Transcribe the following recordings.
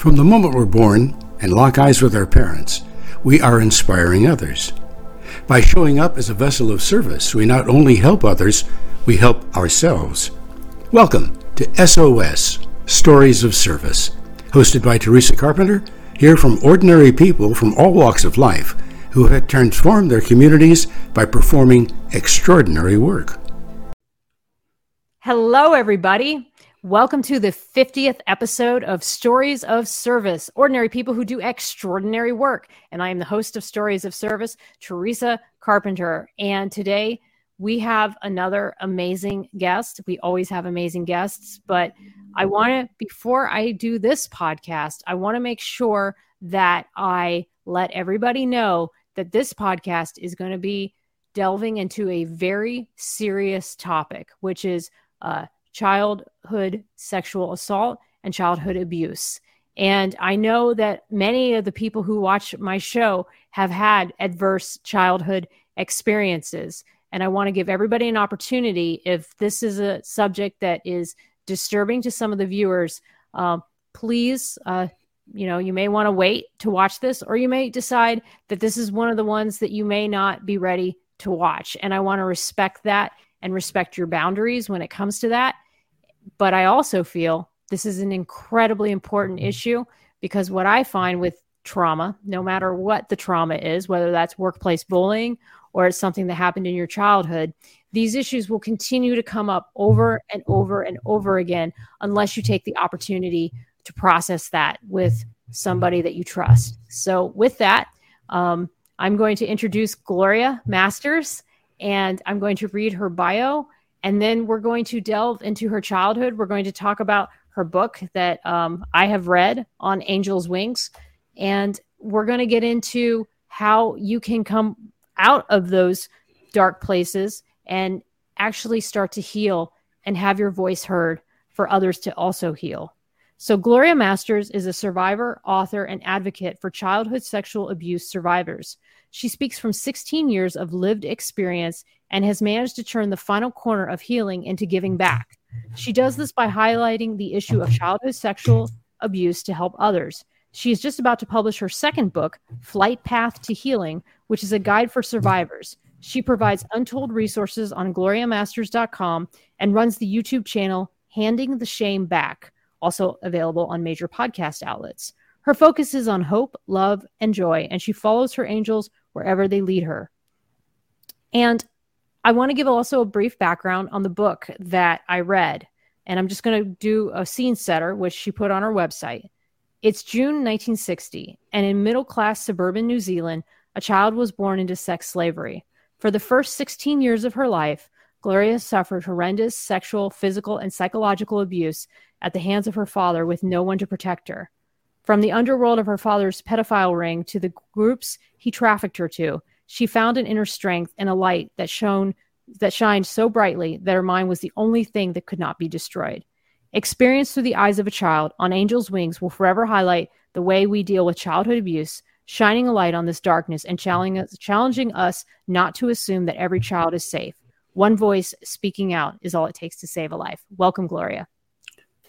From the moment we're born and lock eyes with our parents, we are inspiring others. By showing up as a vessel of service, we not only help others, we help ourselves. Welcome to SOS Stories of Service, hosted by Teresa Carpenter, Hear from ordinary people from all walks of life who have transformed their communities by performing extraordinary work. Hello, everybody. Welcome to the 50th episode of Stories of Service, ordinary people who do extraordinary work. And I am the host of Stories of Service, Teresa Carpenter. And today we have another amazing guest. We always have amazing guests, but I want to, before I do this podcast, I want to make sure that I let everybody know that this podcast is going to be delving into a very serious topic, which is uh, childhood sexual assault and childhood abuse. And I know that many of the people who watch my show have had adverse childhood experiences. And I want to give everybody an opportunity if this is a subject that is disturbing to some of the viewers, uh, please, uh, you know, you may want to wait to watch this, or you may decide that this is one of the ones that you may not be ready to watch. And I want to respect that and respect your boundaries when it comes to that. But I also feel this is an incredibly important mm-hmm. issue because what I find with trauma, no matter what the trauma is, whether that's workplace bullying or it's something that happened in your childhood, these issues will continue to come up over mm-hmm. and over and over again unless you take the opportunity to process that with somebody that you trust. So, with that, um, I'm going to introduce Gloria Masters and I'm going to read her bio. And then we're going to delve into her childhood. We're going to talk about her book that um, I have read on Angel's Wings. And we're going to get into how you can come out of those dark places and actually start to heal and have your voice heard for others to also heal. So, Gloria Masters is a survivor, author, and advocate for childhood sexual abuse survivors. She speaks from 16 years of lived experience and has managed to turn the final corner of healing into giving back. She does this by highlighting the issue of childhood sexual abuse to help others. She is just about to publish her second book, Flight Path to Healing, which is a guide for survivors. She provides untold resources on gloriamasters.com and runs the YouTube channel Handing the Shame Back, also available on major podcast outlets. Her focus is on hope, love, and joy, and she follows her angels wherever they lead her. And I want to give also a brief background on the book that I read. And I'm just going to do a scene setter, which she put on her website. It's June 1960, and in middle class suburban New Zealand, a child was born into sex slavery. For the first 16 years of her life, Gloria suffered horrendous sexual, physical, and psychological abuse at the hands of her father with no one to protect her. From the underworld of her father's pedophile ring to the groups he trafficked her to, she found an inner strength and a light that shone that shined so brightly that her mind was the only thing that could not be destroyed. Experience through the eyes of a child on Angel's Wings will forever highlight the way we deal with childhood abuse, shining a light on this darkness and challenging us not to assume that every child is safe. One voice speaking out is all it takes to save a life. Welcome, Gloria.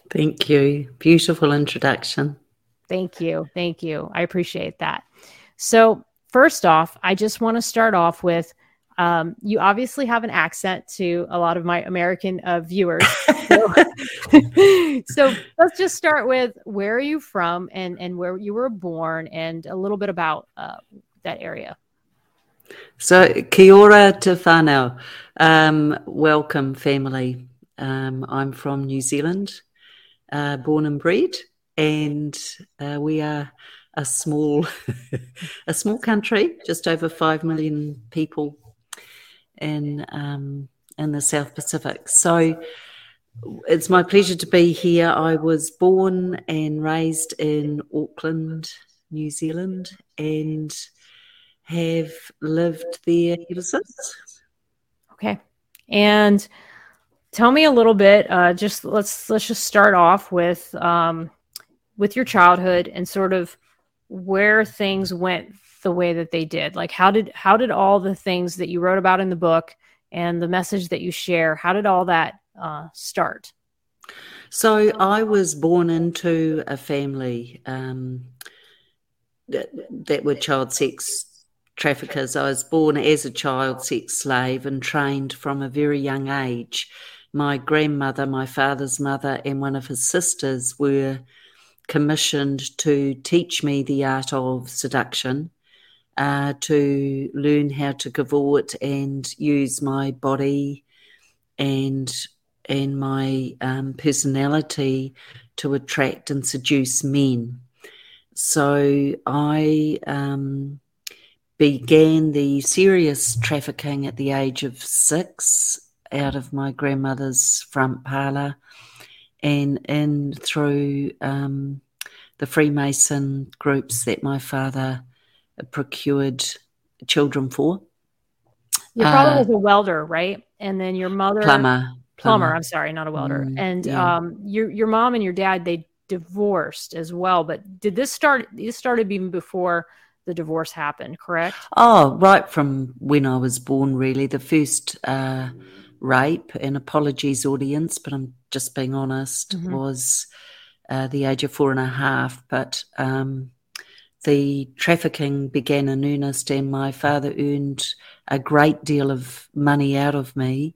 Thank you. Beautiful introduction. Thank you. Thank you. I appreciate that. So, first off, I just want to start off with um, you obviously have an accent to a lot of my American uh, viewers. So, so, let's just start with where are you from and, and where you were born and a little bit about uh, that area. So, kia ora te whanau. Um, welcome, family. Um, I'm from New Zealand, uh, born and bred and uh, we are a small a small country, just over five million people in um, in the South Pacific. So it's my pleasure to be here. I was born and raised in Auckland, New Zealand, and have lived there ever since. Okay, and tell me a little bit. Uh, just let's let's just start off with. Um, with your childhood and sort of where things went the way that they did like how did how did all the things that you wrote about in the book and the message that you share how did all that uh, start So I was born into a family um, that, that were child sex traffickers. I was born as a child sex slave and trained from a very young age. My grandmother, my father's mother, and one of his sisters were commissioned to teach me the art of seduction, uh, to learn how to cavort and use my body and and my um, personality to attract and seduce men. So I um, began the serious trafficking at the age of six out of my grandmother's front parlour and in through um, the Freemason groups that my father procured children for. Your father uh, was a welder, right? And then your mother plumber. Plumber. plumber I'm sorry, not a welder. Mm, and yeah. um, your your mom and your dad they divorced as well. But did this start? This started even before the divorce happened, correct? Oh, right from when I was born, really. The first uh, rape, and apologies, audience, but I'm just being honest, mm-hmm. was uh, the age of four and a half. But um, the trafficking began in earnest, and my father earned a great deal of money out of me.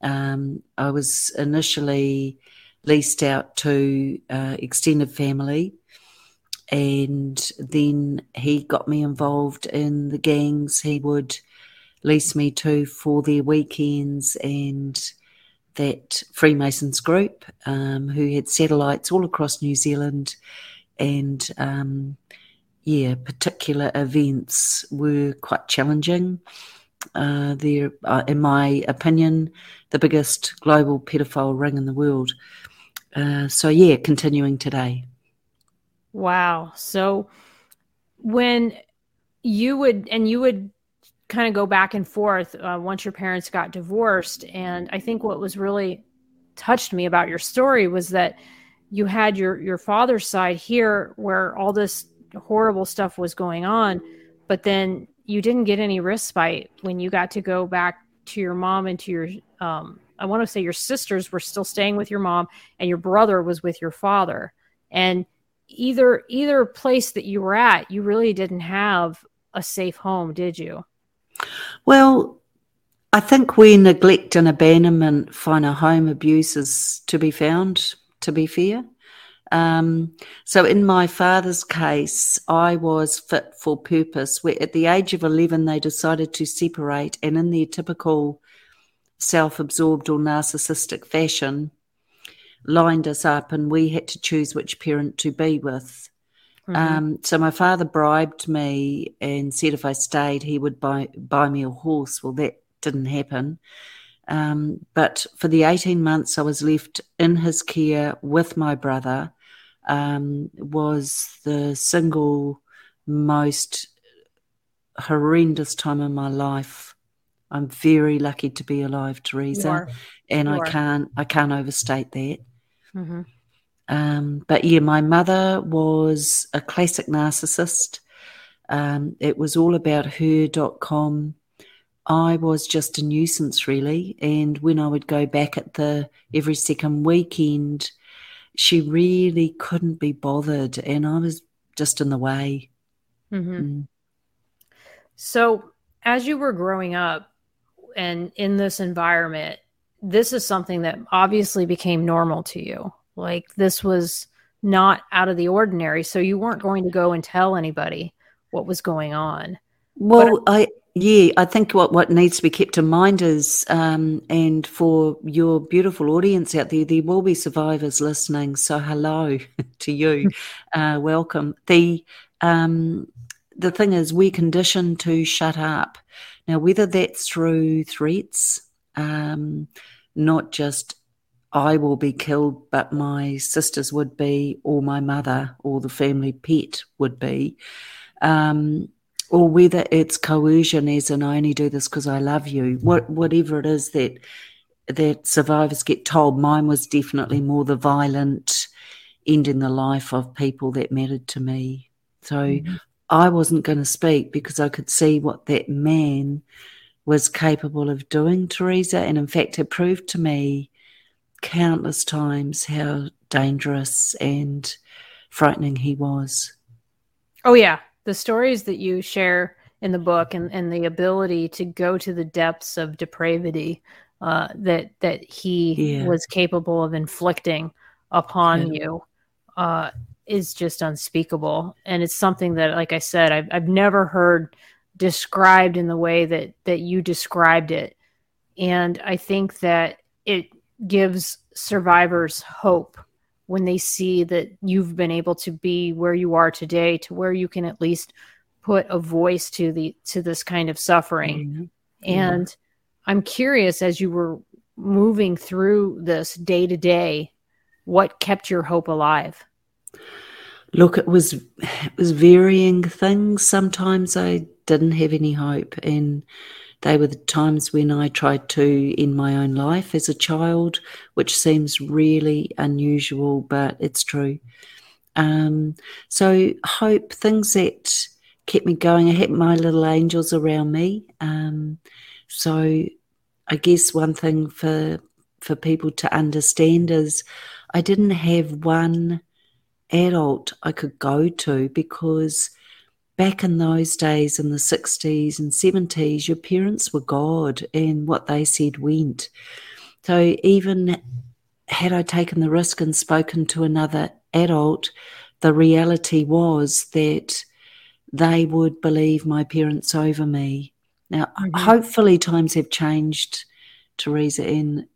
Um, I was initially leased out to uh, extended family, and then he got me involved in the gangs. He would lease me to for their weekends and that Freemasons group um, who had satellites all across New Zealand and um, yeah, particular events were quite challenging. Uh, they're, uh, in my opinion, the biggest global pedophile ring in the world. Uh, so yeah, continuing today. Wow. So when you would and you would kind of go back and forth uh, once your parents got divorced. And I think what was really touched me about your story was that you had your your father's side here where all this horrible stuff was going on, but then you didn't get any respite when you got to go back to your mom and to your um, I want to say your sisters were still staying with your mom and your brother was with your father. And either either place that you were at, you really didn't have a safe home, did you? Well, I think where neglect and abandonment find a home, abuse is to be found, to be fair. Um, so, in my father's case, I was fit for purpose. Where at the age of 11, they decided to separate, and in their typical self absorbed or narcissistic fashion, lined us up, and we had to choose which parent to be with. Mm-hmm. Um, so my father bribed me and said if I stayed, he would buy buy me a horse. Well, that didn't happen. Um, but for the 18 months I was left in his care with my brother, um, was the single most horrendous time in my life. I'm very lucky to be alive, Teresa, and I can't I can't overstate that. Mm-hmm. Um, but yeah, my mother was a classic narcissist. Um, it was all about her.com. I was just a nuisance, really. And when I would go back at the every second weekend, she really couldn't be bothered. And I was just in the way. Mm-hmm. Mm. So, as you were growing up and in this environment, this is something that obviously became normal to you. Like this was not out of the ordinary. So you weren't going to go and tell anybody what was going on. Well, but- I yeah, I think what, what needs to be kept in mind is, um, and for your beautiful audience out there, there will be survivors listening. So hello to you, uh, welcome. The um, the thing is, we're conditioned to shut up. Now, whether that's through threats, um, not just I will be killed, but my sisters would be, or my mother, or the family pet would be. Um, or whether it's coercion, as in I only do this because I love you, what, whatever it is that that survivors get told. Mine was definitely more the violent ending the life of people that mattered to me. So mm-hmm. I wasn't going to speak because I could see what that man was capable of doing, Teresa, and in fact, it proved to me countless times how dangerous and frightening he was. Oh, yeah. The stories that you share in the book and, and the ability to go to the depths of depravity uh, that that he yeah. was capable of inflicting upon yeah. you uh, is just unspeakable. And it's something that, like I said, I've, I've never heard described in the way that that you described it. And I think that it gives survivors hope when they see that you've been able to be where you are today to where you can at least put a voice to the to this kind of suffering mm-hmm. and yeah. i'm curious as you were moving through this day to day what kept your hope alive look it was it was varying things sometimes i didn't have any hope and they were the times when I tried to end my own life as a child, which seems really unusual, but it's true. Um, so, hope, things that kept me going. I had my little angels around me. Um, so, I guess one thing for for people to understand is I didn't have one adult I could go to because back in those days in the 60s and 70s, your parents were God and what they said went. So even had I taken the risk and spoken to another adult, the reality was that they would believe my parents over me. Now, mm-hmm. hopefully, times have changed, Teresa, and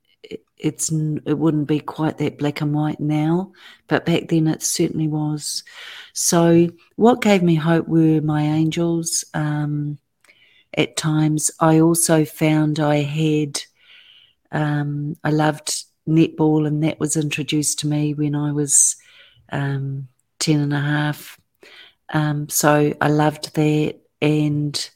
it's it wouldn't be quite that black and white now, but back then it certainly was. So, what gave me hope were my angels. Um, at times, I also found I had um, I loved netball, and that was introduced to me when I was um, ten and a half. Um, so I loved that, and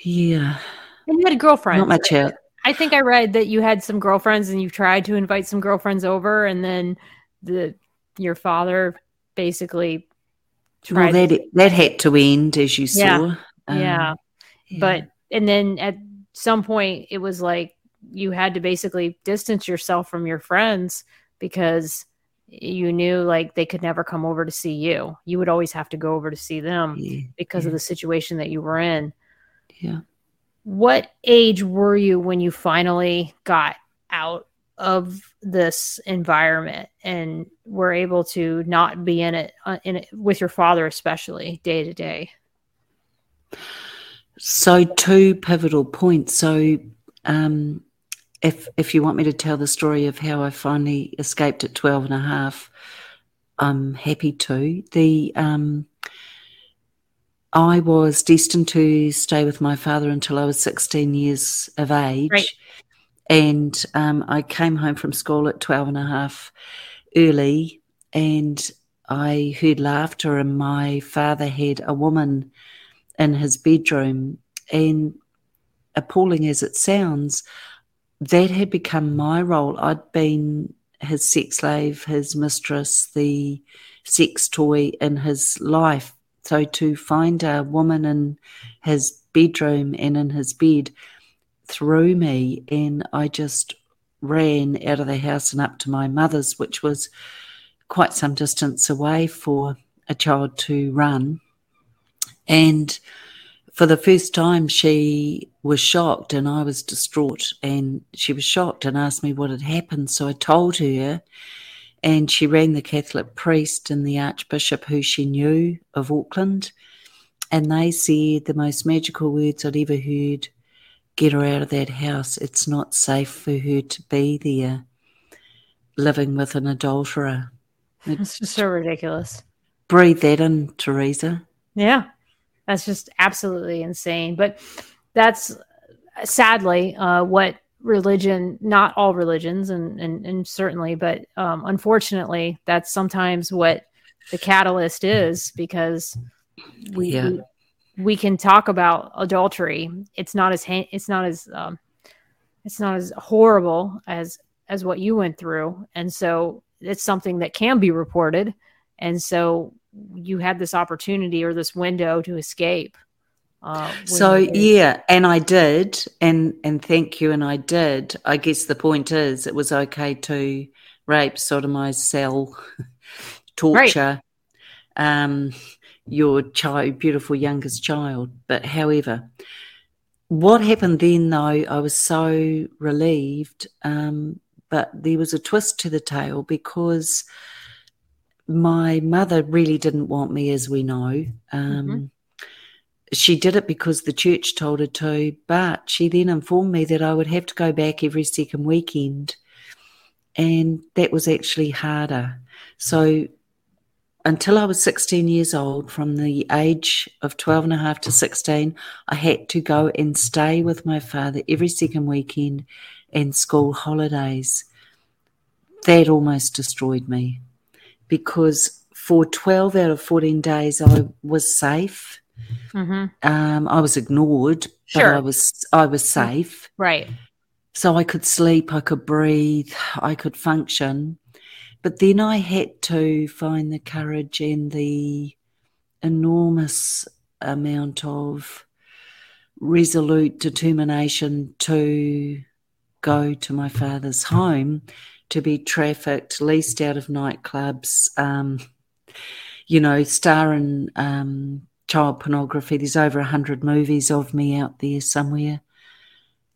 yeah. And you had a girlfriend. Not much else. I think I read that you had some girlfriends and you tried to invite some girlfriends over, and then the your father basically tried. Well, that that had to end, as you yeah. saw. Um, yeah. yeah, but and then at some point it was like you had to basically distance yourself from your friends because you knew like they could never come over to see you. You would always have to go over to see them yeah. because yeah. of the situation that you were in. Yeah what age were you when you finally got out of this environment and were able to not be in it, uh, in it with your father especially day to day? So two pivotal points. So um, if if you want me to tell the story of how i finally escaped at 12 and a half i'm happy to. The um, I was destined to stay with my father until I was 16 years of age. Right. And um, I came home from school at 12 and a half early, and I heard laughter, and my father had a woman in his bedroom. And appalling as it sounds, that had become my role. I'd been his sex slave, his mistress, the sex toy in his life so to find a woman in his bedroom and in his bed threw me, and I just ran out of the house and up to my mother's, which was quite some distance away for a child to run. And for the first time, she was shocked and I was distraught. And she was shocked and asked me what had happened. So I told her, and she rang the Catholic priest and the Archbishop who she knew of Auckland, and they said the most magical words I'd ever heard get her out of that house. It's not safe for her to be there living with an adulterer. It's just so ridiculous. Breathe that in, Teresa. Yeah, that's just absolutely insane. But that's sadly uh, what religion, not all religions, and and, and certainly, but um, unfortunately, that's sometimes what the catalyst is because we, yeah. we, we can talk about adultery. It's not as it's not as um, it's not as horrible as as what you went through, and so it's something that can be reported, and so you had this opportunity or this window to escape Uh, So you yeah, and I did, and and thank you, and I did. I guess the point is, it was okay to rape, sodomize, sell, torture, um, your child, beautiful youngest child. But however, what happened then, though, I was so relieved. Um, but there was a twist to the tale because my mother really didn't want me, as we know. Um, Mhm. She did it because the church told her to, but she then informed me that I would have to go back every second weekend. And that was actually harder. So until I was 16 years old, from the age of 12 and a half to 16, I had to go and stay with my father every second weekend and school holidays. That almost destroyed me because for 12 out of 14 days, I was safe. Mhm. Um, I was ignored, Sure. but I was I was safe. right. So I could sleep, I could breathe, I could function. But then I had to find the courage and the enormous amount of resolute determination to go to my father's home, to be trafficked, leased out of nightclubs, um, you know, star in um, child pornography. There's over a hundred movies of me out there somewhere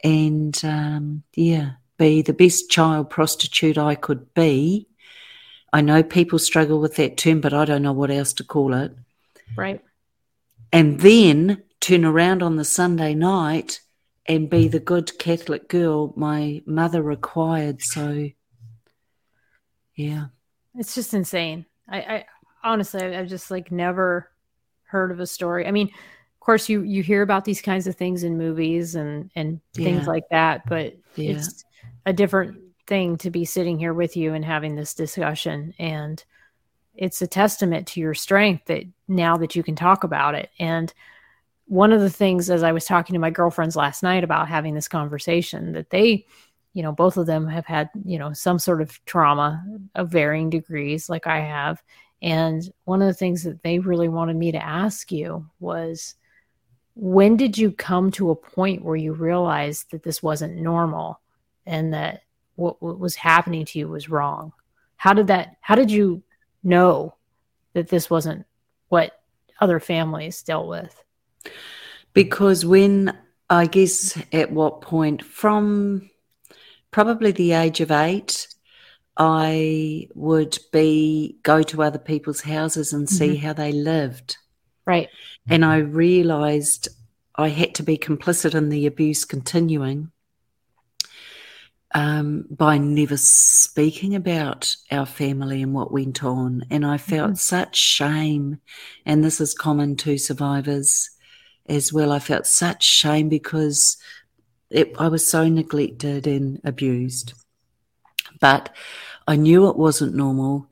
and um, yeah, be the best child prostitute I could be. I know people struggle with that term, but I don't know what else to call it. Right. And then turn around on the Sunday night and be the good Catholic girl my mother required. So, yeah. It's just insane. I, I honestly, I've just like never heard of a story. I mean, of course, you you hear about these kinds of things in movies and and things Yeah. like that, but Yeah. it's a different thing to be sitting here with you and having this discussion. And it's a testament to your strength that now that you can talk about it. And one of the things, as I was talking to my girlfriends last night about having this conversation, that they, you know, both of them have had, you know, some sort of trauma of varying degrees, like I have. And one of the things that they really wanted me to ask you was when did you come to a point where you realized that this wasn't normal and that what, what was happening to you was wrong? How did that, how did you know that this wasn't what other families dealt with? Because when I guess at what point from probably the age of eight, I would be go to other people's houses and see how they lived. Right. And I realized I had to be complicit in the abuse continuing um, by never speaking about our family and what went on. And I felt such shame. And this is common to survivors as well. I felt such shame because it, I was so neglected and abused. But I knew it wasn't normal,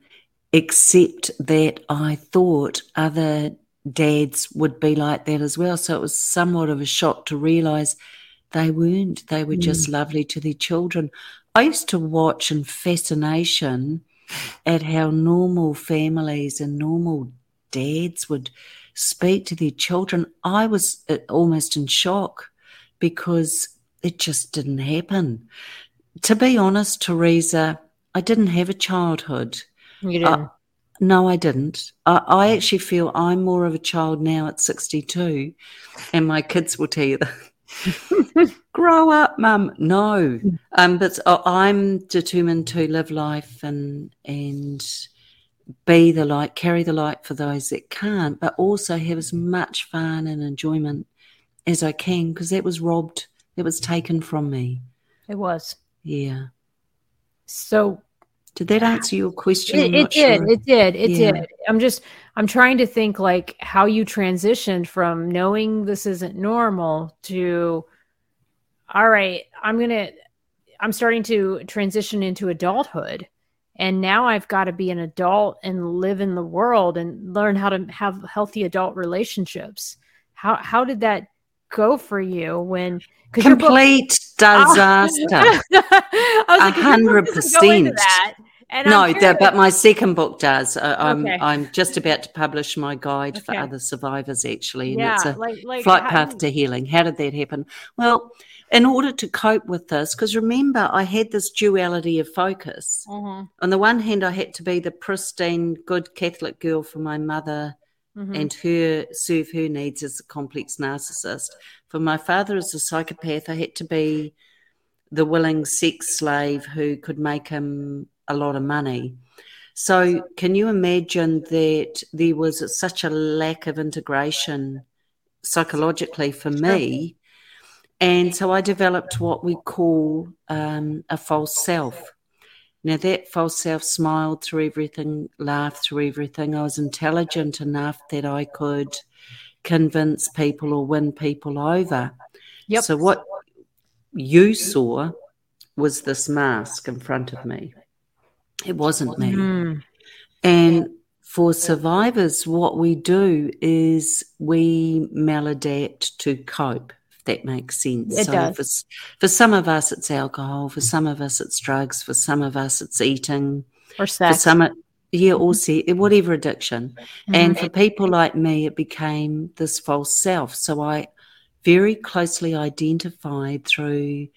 except that I thought other dads would be like that as well. So it was somewhat of a shock to realize they weren't. They were just lovely to their children. I used to watch in fascination at how normal families and normal dads would speak to their children. I was uh, almost in shock because it just didn't happen. To be honest, Teresa, I didn't have a childhood. You Uh, didn't. No, I didn't. I, I actually feel I'm more of a child now at 62, and my kids will tell you that. Grow up, mum. No, um, but I- I'm determined to live life and and be the light, carry the light for those that can't, but also have as much fun and enjoyment as I can because that was robbed, it was taken from me. it was. Yeah. So Did that answer your question? it, it did. sure. It did. It Yeah. did. I'm just, I'm trying to think like how you transitioned from knowing this isn't normal to, all right, I'm going to, I'm starting to transition into adulthood. And now I've got to be an adult and live in the world and learn how to have healthy adult relationships. How, how did that go for you when, your book, Complete disaster. I was like, if your book hundred doesn't go into percent. No, but my second book does. Uh, I'm Okay. I'm just about to publish my guide for other survivors, actually, and yeah, it's a like like flight how- path to healing. How did that happen? Well, in order to cope with this, because remember, I had this duality of focus. Mhm, On the one hand, I had to be the pristine, good Catholic girl for my mother mhm. and her serve her needs as a complex narcissist. For my father as a psychopath, I had to be the willing sex slave who could make him a lot of money. So, can you imagine that there was such a lack of integration psychologically for me? And so I developed what we call um, a false self. Now, that false self smiled through everything, laughed through everything. I was intelligent enough that I could convince people or win people over. Yep. So, what you saw was this mask in front of me. It wasn't me. Mm, And for survivors, what we do is we maladapt to cope, if that makes sense. It so does. For, for some of us, it's alcohol. For some of us, it's drugs. For some of us, it's eating. or For some, yeah, or se- whatever addiction. And Mhm. for people like me, it became this false self. So I very closely identified through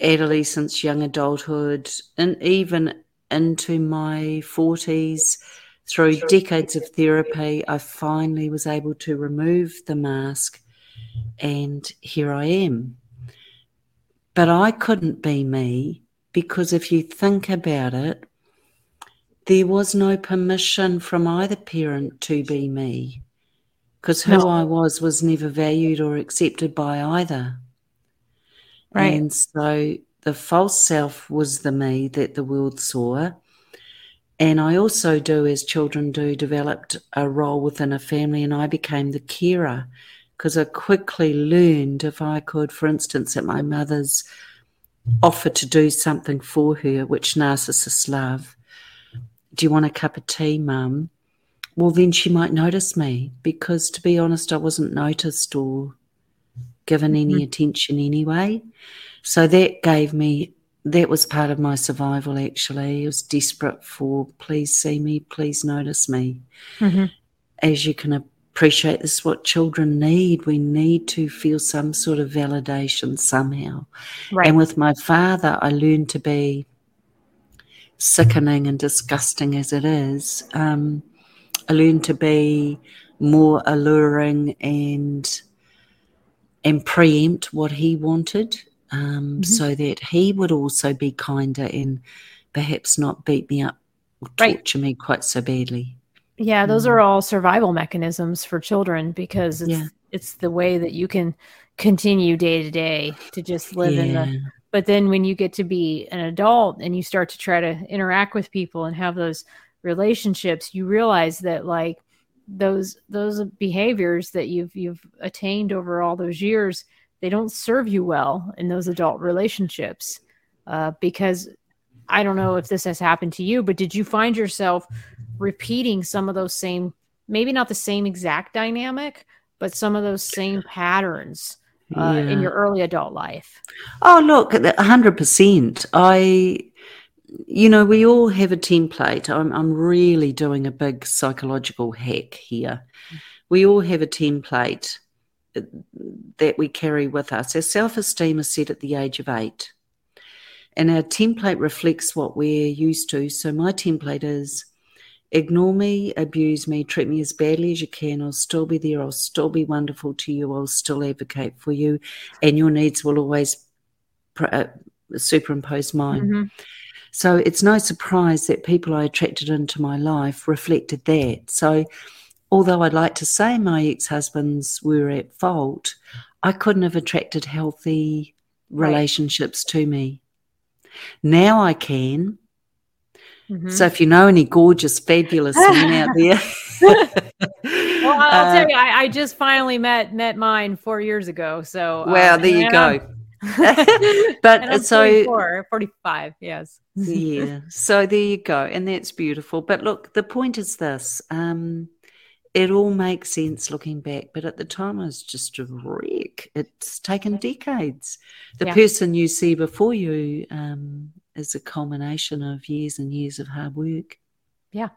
adolescence, young adulthood, and even into my 40s, through decades of therapy, I finally was able to remove the mask, and here I am. But I couldn't be me because if you think about it, there was no permission from either parent to be me because who No. I was was never valued or accepted by either. Right. And so the false self was the me that the world saw. And I also do, as children do, developed a role within a family, and I became the carer because I quickly learned if I could, for instance, at my mother's offer to do something for her, which narcissists love. Do you want a cup of tea, mum? Well, then she might notice me because, to be honest, I wasn't noticed or given any attention anyway. So that gave me, that was part of my survival actually. I was desperate for, please see me, please notice me. Mhm. As you can appreciate, this is what children need. We need to feel some sort of validation somehow. Right. And with my father, I learned to be sickening and disgusting as it is. Um, I learned to be more alluring and and preempt what he wanted, um, Mhm. so that he would also be kinder and perhaps not beat me up or Right. me quite so badly. Yeah, those Mm. are all survival mechanisms for children because it's Yeah. it's the way that you can continue day to day to just live in the Yeah. But then when you get to be an adult and you start to try to interact with people and have those relationships, you realize that like those those behaviors that you've you've attained over all those years, they don't serve you well in those adult relationships. Uh, because I don't know if this has happened to you, but did you find yourself repeating some of those same, maybe not the same exact dynamic, but some of those same patterns uh, in your early adult life? Oh, look, a hundred percent. I, you know, we all have a template. I'm, I'm really doing a big psychological hack here. We all have a template uh, that we carry with us. Our self esteem is set at the age of eight, and our template reflects what we're used to. So, my template is ignore me, abuse me, treat me as badly as you can. I'll still be there. I'll still be wonderful to you. I'll still advocate for you, and your needs will always pr- uh, superimpose mine. Mhm. So it's no surprise that people I attracted into my life reflected that. So although I'd like to say my ex husbands were at fault, I couldn't have attracted healthy Right. relationships to me. Now I can. Mhm. So if you know any gorgeous, fabulous men out there. well, I'll uh, tell you, I, I just finally met met mine four years ago. So Wow, um, there you go. But so 44, 45, yes. yeah so there you go and that's beautiful but look the point is this um it all makes sense looking back but at the time i was just a wreck it's taken decades the Yeah. person you see before you um is a culmination of years and years of hard work. Yeah.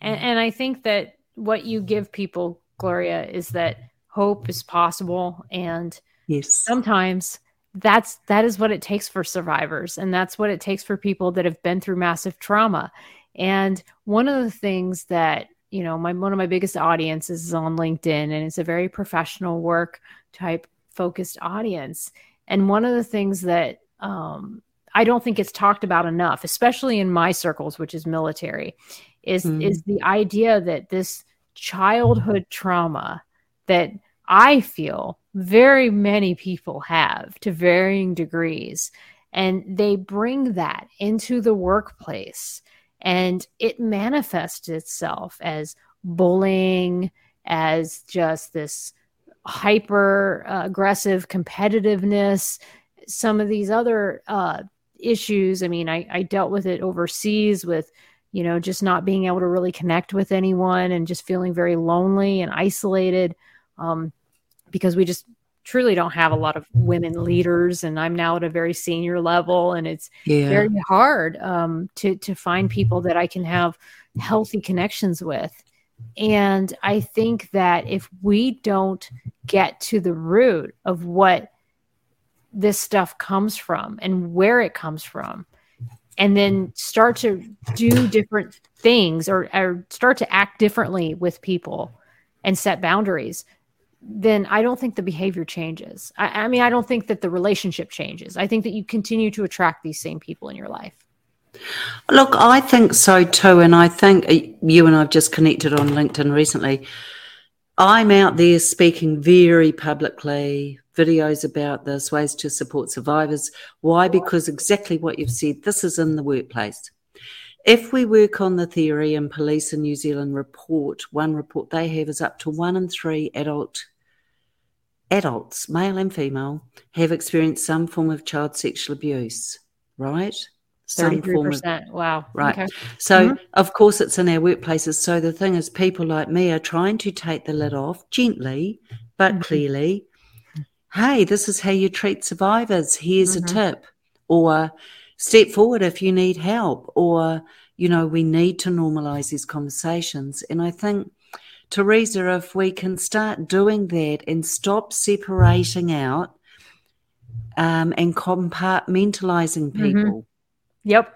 And, and I think that what you give people, Gloria, is that hope is possible. And yes, sometimes that's that is what it takes for survivors and that's what it takes for people that have been through massive trauma and one of the things that you know my one of my biggest audiences is on linkedin and it's a very professional work type focused audience and one of the things that um, i don't think it's talked about enough especially in my circles which is military is mm. is the idea that this childhood trauma that i feel very many people have to varying degrees. And they bring that into the workplace and it manifests itself as bullying, as just this hyper aggressive competitiveness, some of these other uh, issues. I mean, I, I dealt with it overseas with, you know, just not being able to really connect with anyone and just feeling very lonely and isolated. Um, because we just truly don't have a lot of women leaders and i'm now at a very senior level and it's yeah. very hard um, to to find people that i can have healthy connections with and i think that if we don't get to the root of what this stuff comes from and where it comes from and then start to do different things or, or start to act differently with people and set boundaries then I don't think the behavior changes. I, I, mean, I don't think that the relationship changes. I think that you continue to attract these same people in your life. Look, I think so too. And I think uh, you and I've just connected on LinkedIn recently. I'm out there speaking very publicly, videos about this, ways to support survivors. Why? Because exactly what you've said, this is in the workplace. If we work on the theory and police in New Zealand report, one report they have is up to one in three adult adults, male and female, have experienced some form of child sexual abuse, right? Some form of, wow. Right. Okay. So, mm-hmm. of course, it's in our workplaces. So, the thing is, people like me are trying to take the lid off gently, but mm-hmm. clearly. Hey, this is how you treat survivors. Here's mm-hmm. a tip. Or step forward if you need help. Or, you know, we need to normalize these conversations. And I think Teresa, if we can start doing that and stop separating out um, and compartmentalizing mm-hmm. people. Mm-hmm. Yep.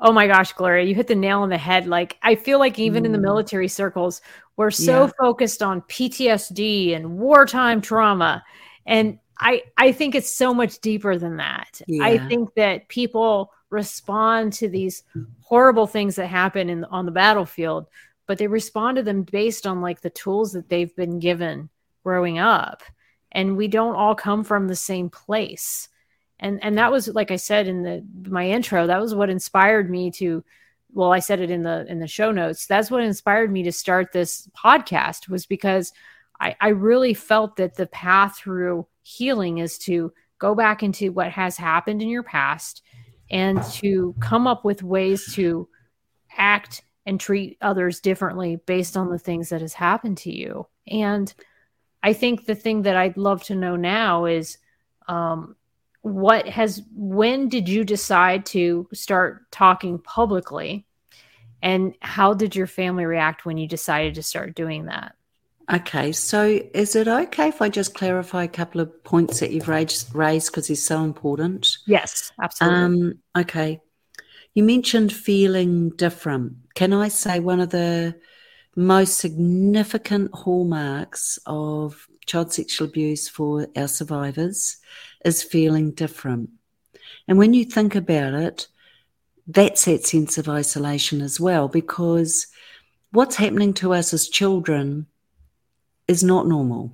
Oh my gosh, Gloria, you hit the nail on the head. Like, I feel like even mm. in the mm. military circles, we're so yeah. focused on PTSD and wartime trauma. And I, I think it's so much deeper than that. Yeah. I think that people respond to these horrible things that happen in, on the battlefield but they respond to them based on like the tools that they've been given growing up and we don't all come from the same place and and that was like i said in the my intro that was what inspired me to well i said it in the in the show notes that's what inspired me to start this podcast was because i i really felt that the path through healing is to go back into what has happened in your past and to come up with ways to act and treat others differently based on the things that has happened to you. And I think the thing that I'd love to know now is um, what has, when did you decide to start talking publicly? And how did your family react when you decided to start doing that? Okay, so is it okay if I just clarify a couple of points that you've raised because they're so important? Yes, absolutely. Um, okay, you mentioned feeling different. Can I say one of the most significant hallmarks of child sexual abuse for our survivors is feeling different. And when you think about it, that's that sense of isolation as well, because what's happening to us as children is not normal.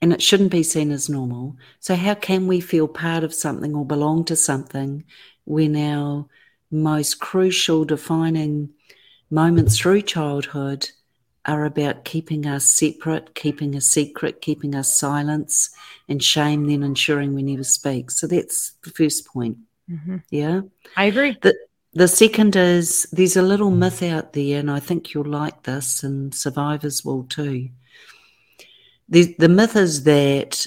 And it shouldn't be seen as normal. So, how can we feel part of something or belong to something when our most crucial defining moments through childhood are about keeping us separate, keeping a secret, keeping us silence, and shame, then ensuring we never speak. So that's the first point. Mm-hmm. Yeah. I agree. The, the second is there's a little myth out there, and I think you'll like this, and survivors will too. The, the myth is that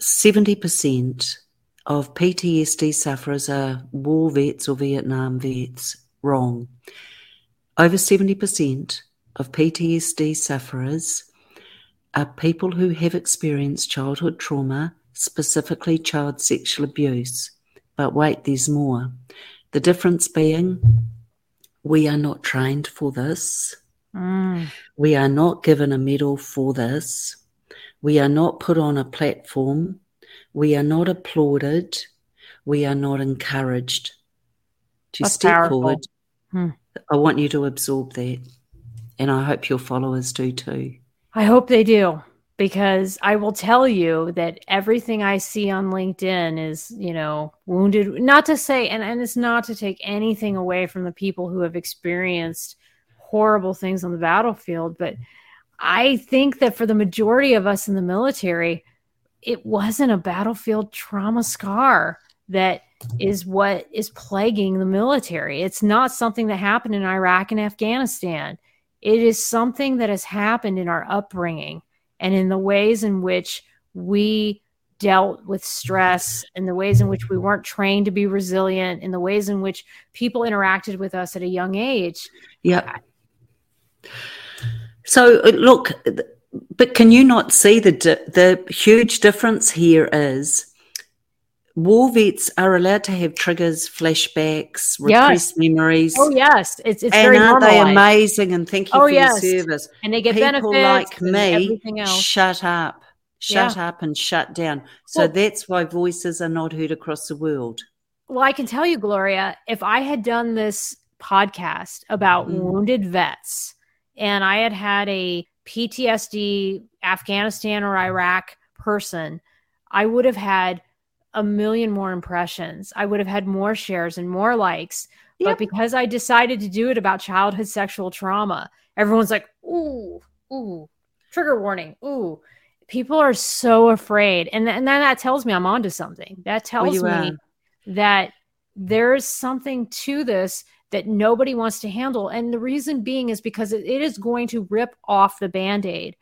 70% of PTSD sufferers are war vets or Vietnam vets. Wrong. Over 70% of PTSD sufferers are people who have experienced childhood trauma, specifically child sexual abuse. But wait, there's more. The difference being we are not trained for this. Mm. We are not given a medal for this. We are not put on a platform. We are not applauded. We are not encouraged to That's step powerful. forward. Hmm. I want you to absorb that. And I hope your followers do too. I hope they do because I will tell you that everything I see on LinkedIn is, you know, wounded. Not to say, and, and it's not to take anything away from the people who have experienced horrible things on the battlefield, but I think that for the majority of us in the military, it wasn't a battlefield trauma scar that is what is plaguing the military. It's not something that happened in Iraq and Afghanistan. It is something that has happened in our upbringing and in the ways in which we dealt with stress and the ways in which we weren't trained to be resilient in the ways in which people interacted with us at a young age yeah so uh, look but can you not see the the huge difference here is war vets are allowed to have triggers, flashbacks, repressed yes. memories. Oh yes, it's it's and very aren't normalized. they amazing? And thank you oh, for yes. your service. And they get People benefits like me. Shut up, shut Yeah. up, and shut down. So Well- that's why voices are not heard across the world. Well, I can tell you, Gloria, if I had done this podcast about Mm. wounded vets and I had had a PTSD Afghanistan or Iraq person, I would have had a million more impressions. I would have had more shares and more likes. Yep. But because I decided to do it about childhood sexual trauma, everyone's like, ooh, ooh, trigger warning, ooh. People are so afraid. And, th- and then that tells me I'm onto something. That tells you me are. that there's something to this that nobody wants to handle. And the reason being is because it, it is going to rip off the band aid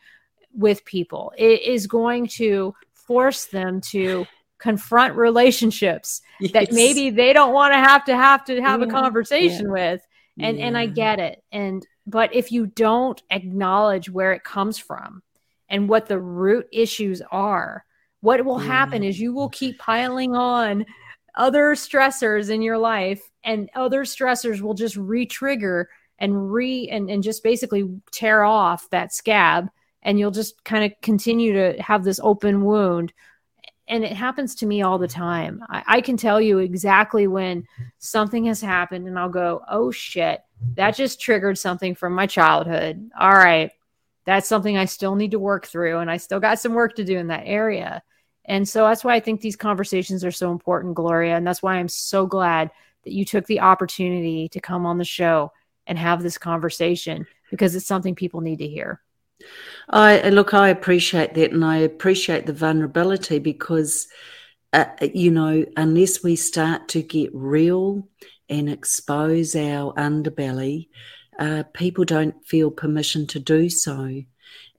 with people, it is going to force them to confront relationships that maybe they don't want to have to have to have a mm-hmm. Yeah, conversation with. And and I get it. And but if you don't acknowledge where it comes from and what the root issues are what will happen is mm-hmm. you will keep piling on other stressors in your life and other stressors will just re-trigger and re and, and just basically tear off that scab and you'll just kind of continue to have this open wound. And it happens to me all the time. I, I can tell you exactly when something has happened and i'll go oh shit. That just triggered something from my childhood. All right. That's something i still need to work through and i still got some work to do in that area and so that's why i think these conversations are so important gloria and that's why i'm so glad that you took the opportunity to come on the show and have this conversation because it's something people need to hear I look, I appreciate that, and I appreciate the vulnerability because, uh, you know, unless we start to get real and expose our underbelly, uh, people don't feel permission to do so.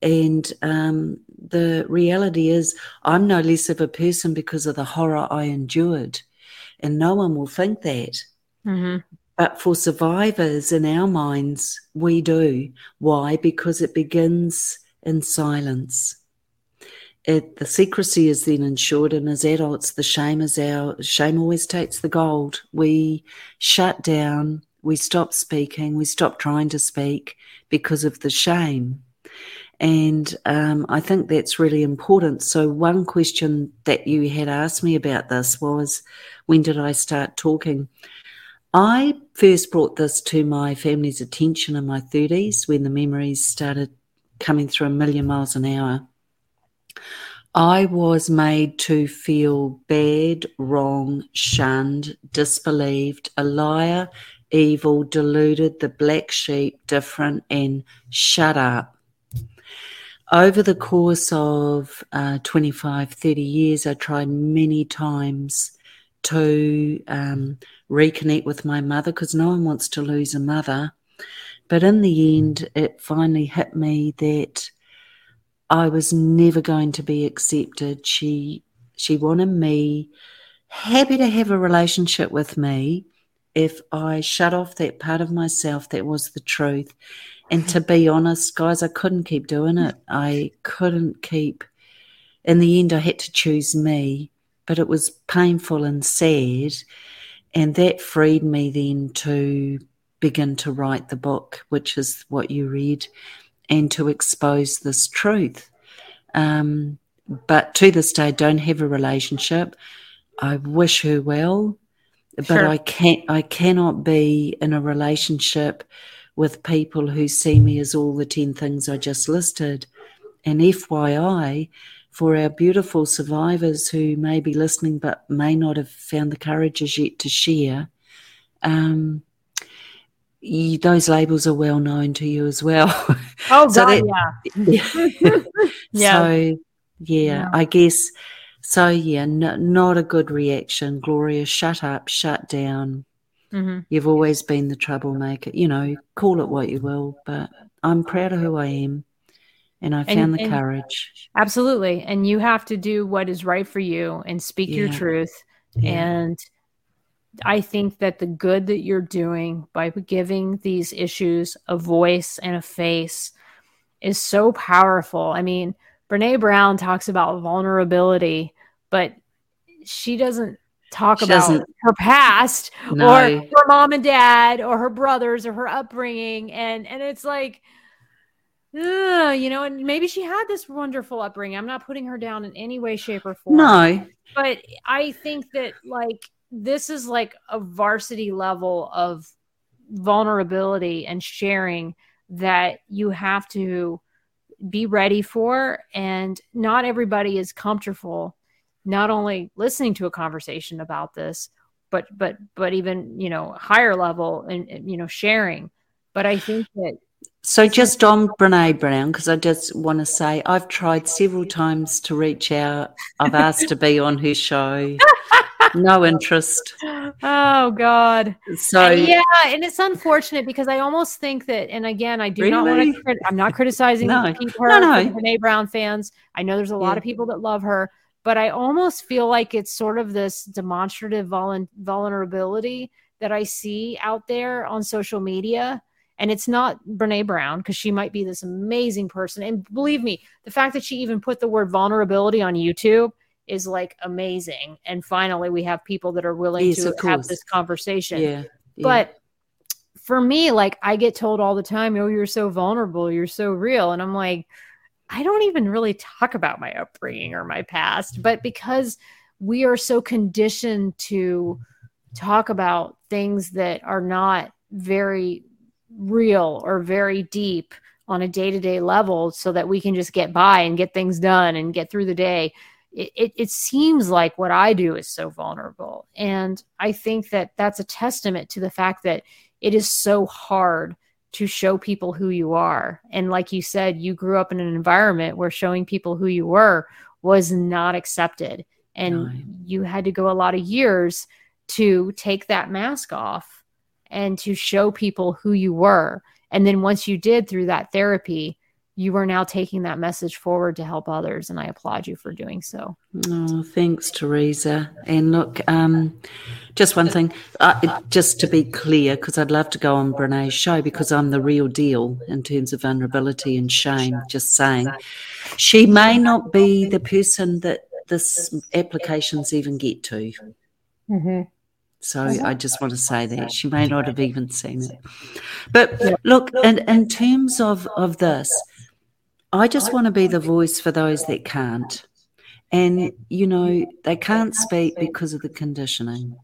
And um, the reality is, I'm no less of a person because of the horror I endured, and no one will think that. mm-hmm. But for survivors in our minds, we do. Why? Because it begins in silence. It, the secrecy is then ensured, and as adults, the shame is our shame always takes the gold. We shut down, we stop speaking, we stop trying to speak because of the shame. And um, I think that's really important. So, one question that you had asked me about this was when did I start talking? I first brought this to my family's attention in my 30s when the memories started coming through a million miles an hour. I was made to feel bad, wrong, shunned, disbelieved, a liar, evil, deluded, the black sheep, different, and shut up. Over the course of uh, 25, 30 years, I tried many times to um, reconnect with my mother because no one wants to lose a mother. But in the end, it finally hit me that I was never going to be accepted. She she wanted me happy to have a relationship with me if I shut off that part of myself that was the truth. And to be honest, guys, I couldn't keep doing it. I couldn't keep. In the end, I had to choose me, but it was painful and sad. And that freed me then to begin to write the book, which is what you read, and to expose this truth. Um, but to this day, I don't have a relationship. I wish her well, but sure. I can't. I cannot be in a relationship with people who see me as all the ten things I just listed. And FYI, for our beautiful survivors who may be listening but may not have found the courage as yet to share, um, you, those labels are well known to you as well. Oh, so God, that, yeah. yeah. So, yeah, yeah, I guess. So, yeah, not a good reaction. Gloria, shut up, shut down. Mm-hmm. You've always been the troublemaker. You know, call it what you will, but I'm proud of who I am. And I found and, the and courage. Absolutely. And you have to do what is right for you and speak yeah. your truth. Yeah. And I think that the good that you're doing by giving these issues a voice and a face is so powerful. I mean, Brene Brown talks about vulnerability, but she doesn't talk she about her past no. or her mom and dad or her brothers or her upbringing. And and it's like uh, you know and maybe she had this wonderful upbringing. I'm not putting her down in any way shape or form. No. But i think that like this is like a varsity level of vulnerability and sharing that you have to be ready for. And not everybody is comfortable not only listening to a conversation about this but but but even you know higher level and, and you know sharing but i think that so just on Brene Brown, because I just want to say I've tried several times to reach out. I've asked to be on her show. no interest. Oh God. So and yeah, and it's unfortunate because I almost think that, and again, I do really? not want to. I'm not criticizing no. her, no, no. Brene Brown fans. I know there's a lot yeah. of people that love her, but I almost feel like it's sort of this demonstrative vulnerability that I see out there on social media. And it's not Brene Brown because she might be this amazing person. And believe me, the fact that she even put the word vulnerability on YouTube is like amazing. And finally, we have people that are willing yes, to have this conversation. Yeah, yeah. But for me, like I get told all the time, oh, you're so vulnerable, you're so real. And I'm like, I don't even really talk about my upbringing or my past, but because we are so conditioned to talk about things that are not very real or very deep on a day to day level so that we can just get by and get things done and get through the day it, it, it seems like what I do is so vulnerable. And I think that that's a testament to the fact that it is so hard to show people who you are. And like you said, you grew up in an environment where showing people who you were was not accepted. And no. you had to go a lot of years to take that mask off and to show people who you were. And then once you did through that therapy, you are now taking that message forward to help others, and I applaud you for doing so. Oh, thanks, Teresa. And look, um, just one thing, uh, just to be clear, because I'd love to go on Brene's show because I'm the real deal in terms of vulnerability and shame. Just saying, she may not be the person that this applications even get to. Mm-hmm. So I just want to say that she may not have even seen it. But look, in, in terms of, of this, I just want to be the voice for those that can't. And, you know, they can't speak because of the conditioning.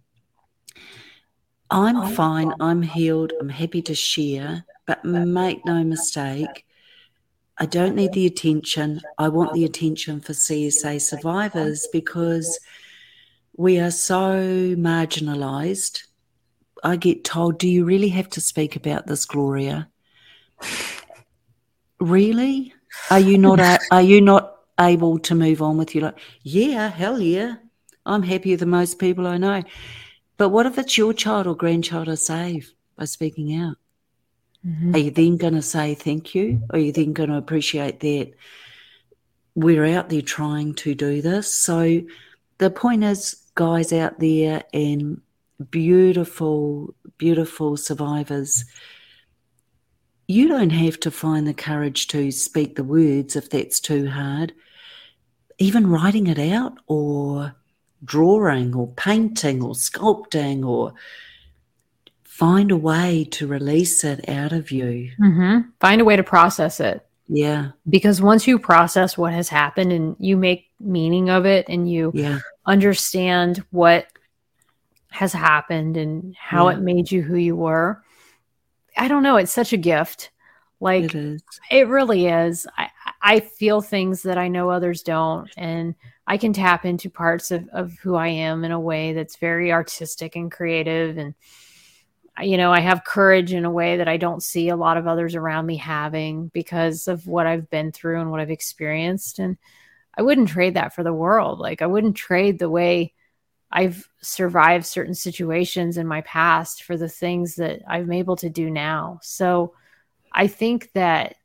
I'm fine. I'm healed. I'm happy to share. But make no mistake, I don't need the attention. I want the attention for CSA survivors because we are so marginalized. I get told, Do you really have to speak about this, Gloria? Really? Are you not? A, are you not able to move on with your life? Yeah, hell yeah. I'm happier than most people I know. But what if it's your child or grandchild I save by speaking out? Mm-hmm. Are you then going to say thank you? Are you then going to appreciate that we're out there trying to do this? So the point is, guys out there and beautiful, beautiful survivors. You don't have to find the courage to speak the words if that's too hard. Even writing it out or drawing or painting or sculpting or find a way to release it out of you. Mm-hmm. Find a way to process it. Yeah. Because once you process what has happened and you make meaning of it and you Yeah. understand what has happened and how Yeah. it made you who you were, I don't know. It's such a gift. Like It is. It really is. I, I feel things that I know others don't, and I can tap into parts of, of who I am in a way that's very artistic and creative. And, you know, I have courage in a way that I don't see a lot of others around me having because of what I've been through and what I've experienced. And I wouldn't trade that for the world. Like, I wouldn't trade the way I've survived certain situations in my past for the things that I'm able to do now. So I think that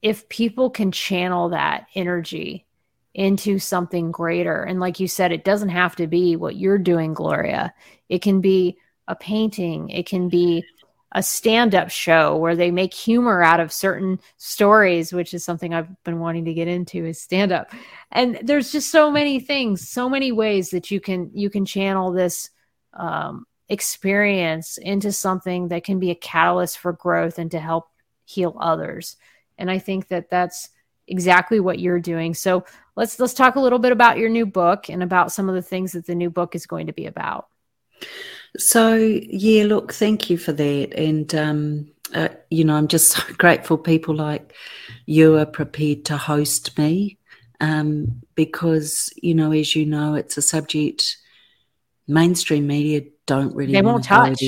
if people can channel that energy into something greater, and like you said, it doesn't have to be what you're doing, Gloria, it can be a painting, it can be a stand up show where they make humor out of certain stories, which is something I've been wanting to get into is stand up. And there's just so many things, so many ways that you can you can channel this um, experience into something that can be a catalyst for growth and to help heal others. And I think that that's exactly what you're doing. So let's let's talk a little bit about your new book and about some of the things that the new book is going to be about. So yeah, look, thank you for that, and um, uh, you know, I'm just so grateful people like you are prepared to host me, um, because you know, as you know, it's a subject mainstream media don't really They won't touch.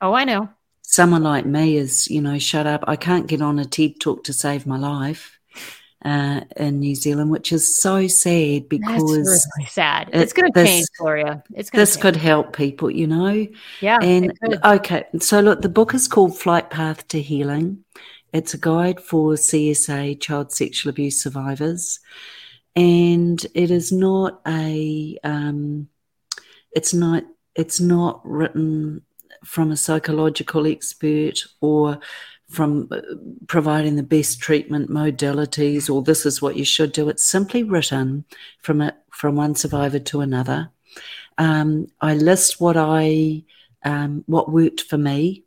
Oh, I know. Someone like me is, you know, shut up. I can't get on a TED talk to save my life uh, in New Zealand, which is so sad That's because really sad. it- it's going to change, Gloria. It's going this to could help people, you know. yeah. And okay, so look, the book is called Flight Path to Healing. It's a guide for CSA child sexual abuse survivors, and it is not a. Um, it's not. It's not written from a psychological expert or from uh, providing the best treatment modalities or this is what you should do. It's simply written from a, from one survivor to another. Um, I list what I um, what worked for me.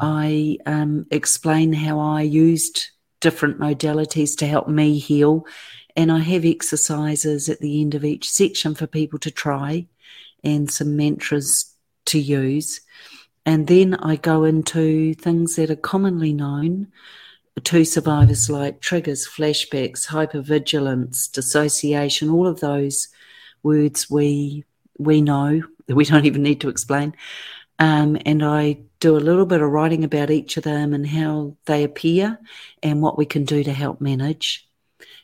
I um, explain how I used different modalities to help me heal, and I have exercises at the end of each section for people to try, and some mantras to use. And then I go into things that are commonly known to survivors like triggers, flashbacks, hypervigilance, dissociation, all of those words we we know that we don't even need to explain. Um, and I do a little bit of writing about each of them and how they appear and what we can do to help manage.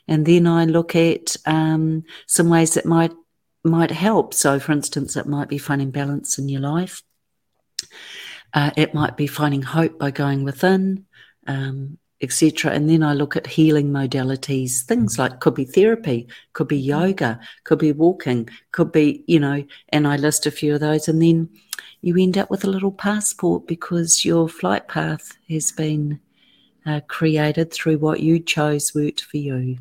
And then I look at um, some ways that might might help. So, for instance, it might be finding balance in your life. Uh, it might be finding hope by going within, um, etc. And then I look at healing modalities, things like could be therapy, could be yoga, could be walking, could be, you know, and I list a few of those. And then you end up with a little passport because your flight path has been uh, created through what you chose worked for you.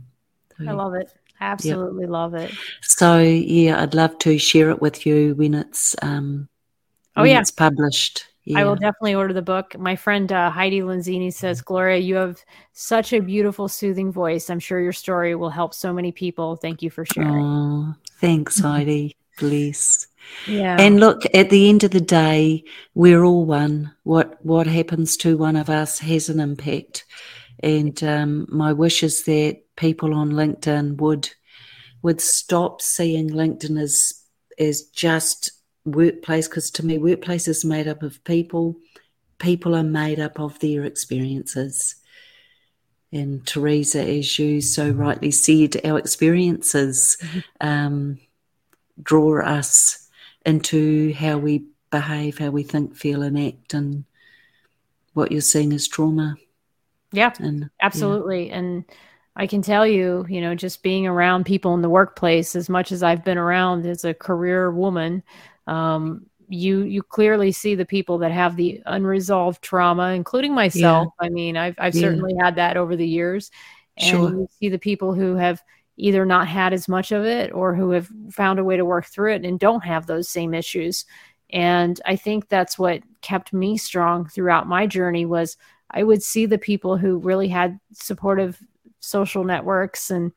So, I love it. Absolutely love it. so, yeah, I'd love to share it with you when it's um, Oh, yeah. it's published. I will definitely order the book. My friend uh, Heidi Lanzini says, Gloria, you have such a beautiful, soothing voice. I'm sure your story will help so many people. Thank you for sharing. Oh, thanks, Heidi. Bless. yeah. And look, at the end of the day, we're all one. What what happens to one of us has an impact. And um, my wish is that people on LinkedIn would would stop seeing LinkedIn as as just workplace, because to me, workplace is made up of people. People are made up of their experiences. And Teresa, as you so rightly said, our experiences um, draw us into how we behave, how we think, feel, and act, and what you're seeing is trauma. yeah. And Absolutely. And I can tell you, you know, just being around people in the workplace, as much as I've been around as a career woman, um, you you clearly see the people that have the unresolved trauma, including myself. Yeah. I mean, I've I've yeah. certainly had that over the years, and sure. you see the people who have either not had as much of it or who have found a way to work through it and don't have those same issues. And I think that's what kept me strong throughout my journey was I would see the people who really had supportive social networks and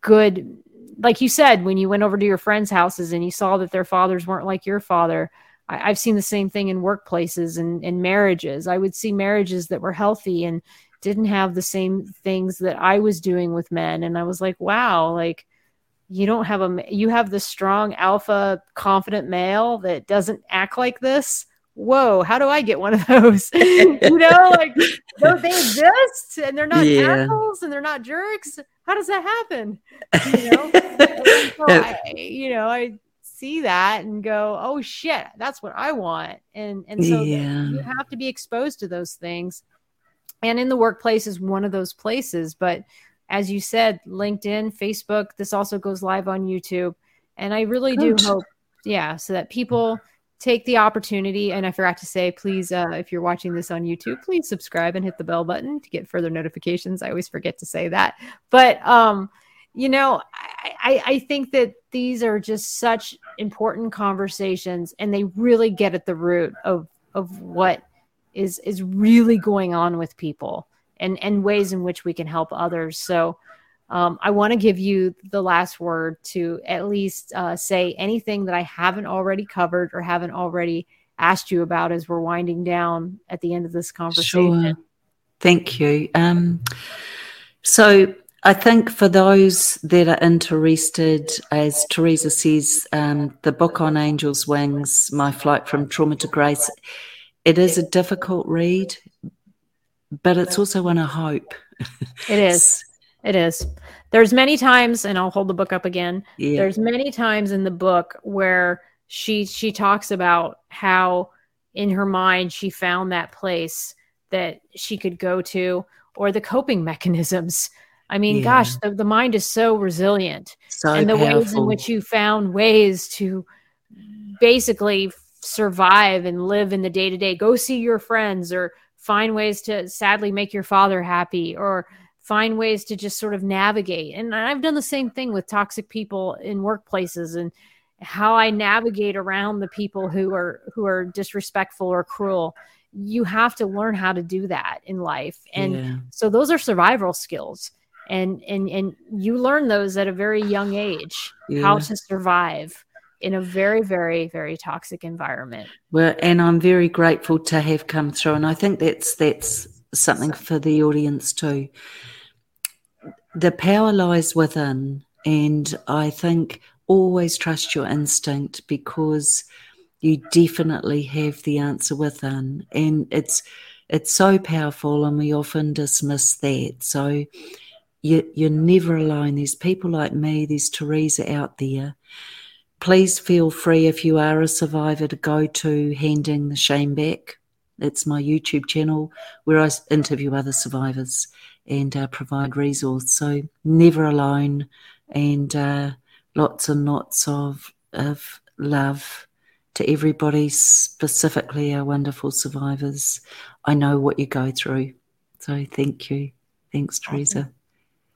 good like you said when you went over to your friends houses and you saw that their fathers weren't like your father I, have seen the same thing in workplaces and in marriages. I would see marriages that were healthy and didn't have the same things that i was doing with men. And i was like wow like you don't have a you have the strong alpha confident male that doesn't act like this whoa, how do I get one of those? you know, like they exist and they're not yeah. assholes and they're not jerks. How does that happen? You know, so I, you know, I see that and go, oh shit, that's what I want. And and so yeah. you have to be exposed to those things. And in the workplace is one of those places. But as you said, LinkedIn, Facebook, this also goes live on YouTube. And I really Good. do hope, yeah, so that people take the opportunity and i forgot to say please uh, if you're watching this on youtube please subscribe and hit the bell button to get further notifications. I always forget to say that. But um you know I, I think that these are just such important conversations and they really get at the root of of what is is really going on with people and and ways in which we can help others. So um, I want to give you the last word to at least uh, say anything that I haven't already covered or haven't already asked you about as we're winding down at the end of this conversation. Sure. Thank you. Um, so, I think for those that are interested, as Teresa says, um, the book on Angel's Wings, My Flight from Trauma to Grace, it is a difficult read, but it's also one of hope. It is. It is. There's many times, and I'll hold the book up again. Yeah. There's many times in the book where she she talks about how in her mind she found that place that she could go to or the coping mechanisms. I mean, yeah. gosh, the, the mind is so resilient. So and the powerful. ways in which you found ways to basically survive and live in the day to day, go see your friends or find ways to sadly make your father happy or find ways to just sort of navigate. And I've done the same thing with toxic people in workplaces and how I navigate around the people who are who are disrespectful or cruel. You have to learn how to do that in life. And yeah. so those are survival skills. And and and you learn those at a very young age yeah. how to survive in a very very very toxic environment. Well, and I'm very grateful to have come through and I think that's that's something for the audience too the power lies within. And I think always trust your instinct because you definitely have the answer within. And it's it's so powerful and we often dismiss that. So you, you're never alone. There's people like me, there's Teresa out there. Please feel free if you are a survivor to go to Handing the Shame Back. It's my YouTube channel where I interview other survivors and uh, provide resource. So never alone, and uh, lots and lots of of love to everybody, specifically our wonderful survivors. I know what you go through, so thank you. Thanks, Teresa.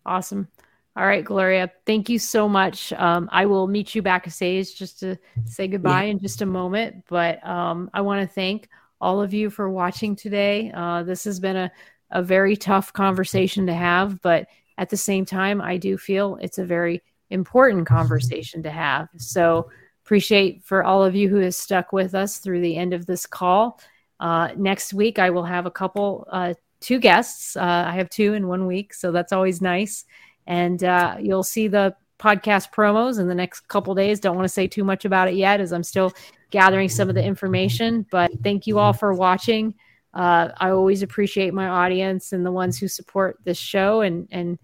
Awesome. All right, Gloria, thank you so much. Um, I will meet you back backstage just to say goodbye yeah. in just a moment. But um, I want to thank all of you for watching today. Uh, this has been a a very tough conversation to have, but at the same time, I do feel it's a very important conversation to have. So appreciate for all of you who has stuck with us through the end of this call. Uh, next week, I will have a couple, uh, two guests. Uh, I have two in one week, so that's always nice. And uh, you'll see the podcast promos in the next couple days. Don't want to say too much about it yet, as I'm still gathering some of the information. But thank you all for watching. Uh, I always appreciate my audience and the ones who support this show, and and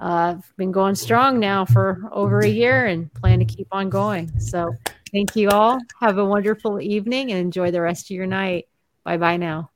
uh, I've been going strong now for over a year, and plan to keep on going. So, thank you all. Have a wonderful evening, and enjoy the rest of your night. Bye bye now.